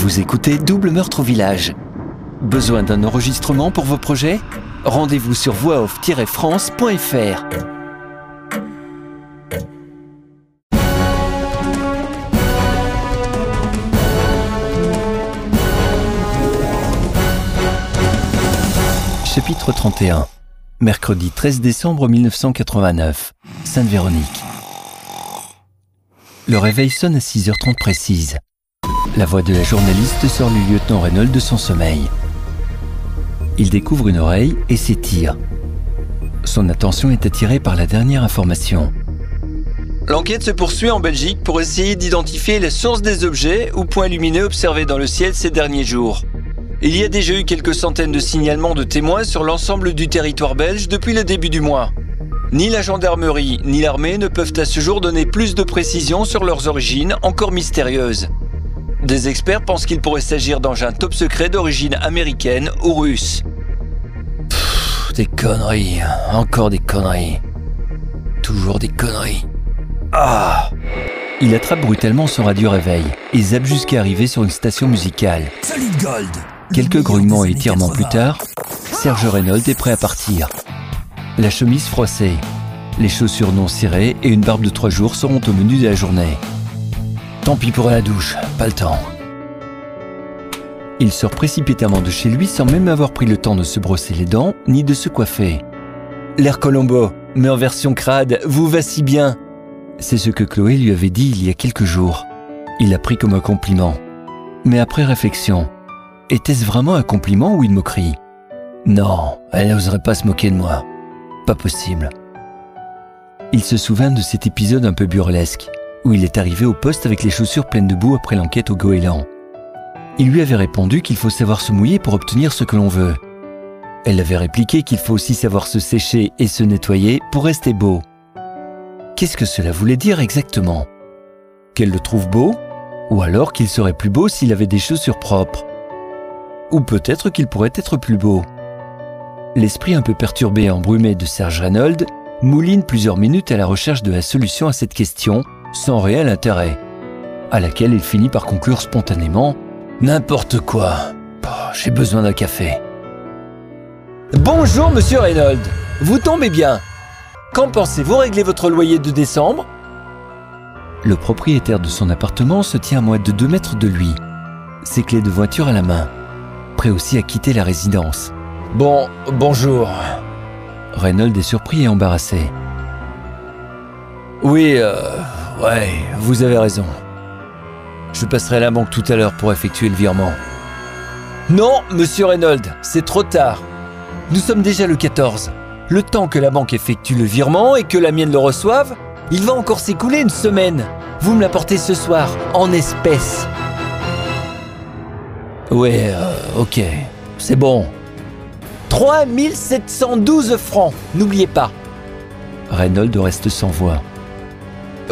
Vous écoutez Double Meurtre au Village. Besoin d'un enregistrement pour vos projets? Rendez-vous sur voixoff-france.fr. Chapitre 31 Mercredi 13 décembre 1989 Sainte-Véronique Le réveil sonne à 6h30 précise. La voix de la journaliste sort le lieutenant Reynolds de son sommeil. Il découvre une oreille et s'étire. Son attention est attirée par la dernière information. L'enquête se poursuit en Belgique pour essayer d'identifier la source des objets ou points lumineux observés dans le ciel ces derniers jours. Il y a déjà eu quelques centaines de signalements de témoins sur l'ensemble du territoire belge depuis le début du mois. Ni la gendarmerie ni l'armée ne peuvent à ce jour donner plus de précisions sur leurs origines encore mystérieuses. Des experts pensent qu'il pourrait s'agir d'engins top secrets d'origine américaine ou russe. Pfff, des conneries, encore des conneries. Toujours des conneries. Ah Il attrape brutalement son radio réveil et zappe jusqu'à arriver sur une station musicale. Solid Gold Quelques grognements et étirements plus tard, Serge Reynolds est prêt à partir. La chemise froissée, les chaussures non cirées et une barbe de trois jours seront au menu de la journée. Tant pis pour la douche, pas le temps. Il sort précipitamment de chez lui sans même avoir pris le temps de se brosser les dents ni de se coiffer. L'air Colombo, mais en version crade, vous va si bien. C'est ce que Chloé lui avait dit il y a quelques jours. Il l'a pris comme un compliment. Mais après réflexion, était-ce vraiment un compliment ou une moquerie? Non, elle n'oserait pas se moquer de moi. Pas possible. Il se souvint de cet épisode un peu burlesque où il est arrivé au poste avec les chaussures pleines de boue après l'enquête au goéland. Il lui avait répondu qu'il faut savoir se mouiller pour obtenir ce que l'on veut. Elle avait répliqué qu'il faut aussi savoir se sécher et se nettoyer pour rester beau. Qu'est-ce que cela voulait dire exactement? Qu'elle le trouve beau? Ou alors qu'il serait plus beau s'il avait des chaussures propres? Ou peut-être qu'il pourrait être plus beau? L'esprit un peu perturbé et embrumé de Serge Reynolds mouline plusieurs minutes à la recherche de la solution à cette question sans réel intérêt, à laquelle il finit par conclure spontanément N'importe quoi. Oh, j'ai besoin d'un café. Bonjour, monsieur Reynolds. Vous tombez bien. Quand pensez-vous? Régler votre loyer de décembre? Le propriétaire de son appartement se tient à moins de deux mètres de lui, ses clés de voiture à la main, prêt aussi à quitter la résidence. Bon, bonjour. Reynolds est surpris et embarrassé. Oui, euh, ouais, vous avez raison. Je passerai à la banque tout à l'heure pour effectuer le virement. Non, monsieur Reynolds, c'est trop tard. Nous sommes déjà le 14. Le temps que la banque effectue le virement et que la mienne le reçoive, il va encore s'écouler une semaine. Vous me l'apportez ce soir, en espèces. Ouais, euh, ok, c'est bon. 3712 francs, n'oubliez pas. Reynolds reste sans voix.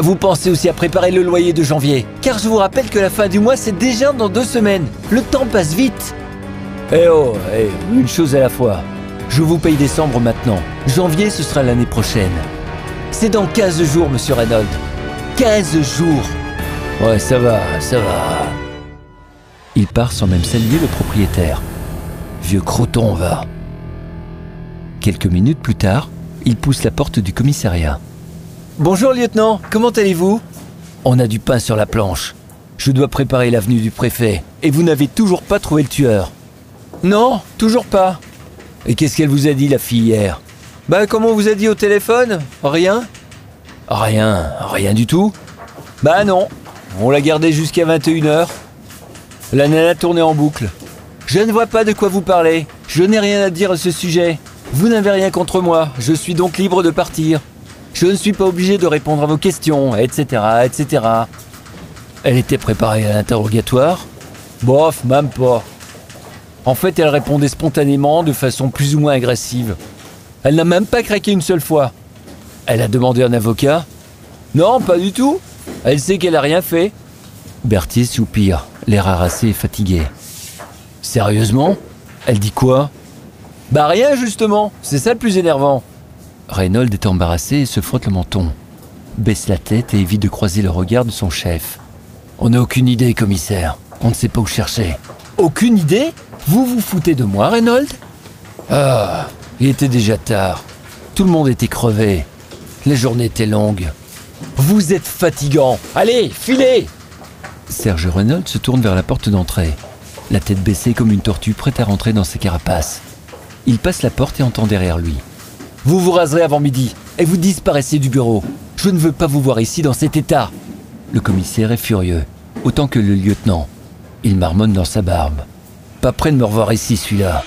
Vous pensez aussi à préparer le loyer de janvier, car je vous rappelle que la fin du mois c'est déjà dans deux semaines. Le temps passe vite. Eh oh, eh, une chose à la fois. Je vous paye décembre maintenant. Janvier, ce sera l'année prochaine. C'est dans 15 jours, monsieur Reynolds. 15 jours. Ouais, ça va, ça va. Il part sans même saluer le propriétaire. Vieux croton, va. Quelques minutes plus tard, il pousse la porte du commissariat. Bonjour, lieutenant. Comment allez-vous? On a du pain sur la planche. Je dois préparer l'avenue du préfet. Et vous n'avez toujours pas trouvé le tueur? Non, toujours pas. Et qu'est-ce qu'elle vous a dit, la fille, hier? Bah, comme on vous a dit au téléphone? Rien Rien, rien du tout Bah non, on l'a gardée jusqu'à 21h. La nana tournait en boucle. Je ne vois pas de quoi vous parlez. Je n'ai rien à dire à ce sujet. Vous n'avez rien contre moi. Je suis donc libre de partir. Je ne suis pas obligé de répondre à vos questions, etc., etc. Elle était préparée à l'interrogatoire Bof, même pas. En fait, elle répondait spontanément, de façon plus ou moins agressive. Elle n'a même pas craqué une seule fois. Elle a demandé un avocat Non, pas du tout. Elle sait qu'elle a rien fait. Berthier soupire, l'air harassé et fatigué. Sérieusement? Elle dit quoi? Bah rien justement, c'est ça le plus énervant. Reynolds est embarrassé et se frotte le menton. Baisse la tête et évite de croiser le regard de son chef. On n'a aucune idée, commissaire. On ne sait pas où chercher. Aucune idée? Vous vous foutez de moi, Reynolds? Ah, il était déjà tard. Tout le monde était crevé. La journée était longue. Vous êtes fatigant. Allez, filez Serge Reynolds se tourne vers la porte d'entrée, la tête baissée comme une tortue prête à rentrer dans ses carapaces. Il passe la porte et entend derrière lui. Vous vous raserez avant midi et vous disparaissez du bureau. Je ne veux pas vous voir ici dans cet état. Le commissaire est furieux, autant que le lieutenant. Il marmonne dans sa barbe. Pas prêt de me revoir ici, celui-là.